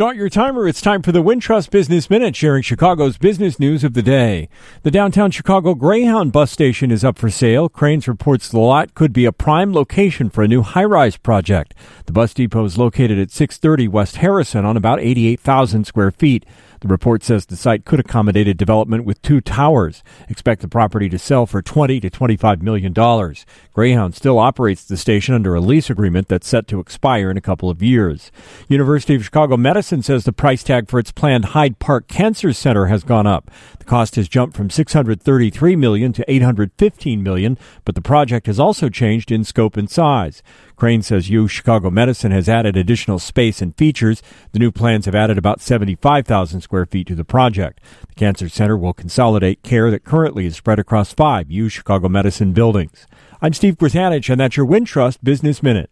Start your timer. It's time for the Wintrust Business Minute, sharing Chicago's business news of the day. The downtown Chicago Greyhound bus station is up for sale. Crain's reports the lot could be a prime location for a new high-rise project. The bus depot is located at 630 West Harrison on about 88,000 square feet. The report says the site could accommodate a development with two towers. Expect the property to sell for 20 to 25 million dollars. Greyhound still operates the station under a lease agreement that's set to expire in a couple of years. University of Chicago Medicine says the price tag for its planned Hyde Park Cancer Center has gone up. The cost has jumped from 633 million to 815 million, but the project has also changed in scope and size. Crain says U Chicago Medicine has added additional space and features. The new plans have added about 75,000 square feet to the project. The Cancer Center will consolidate care that currently is spread across five U Chicago Medicine buildings. I'm Steve Grzanich, and that's your Wintrust Business Minute.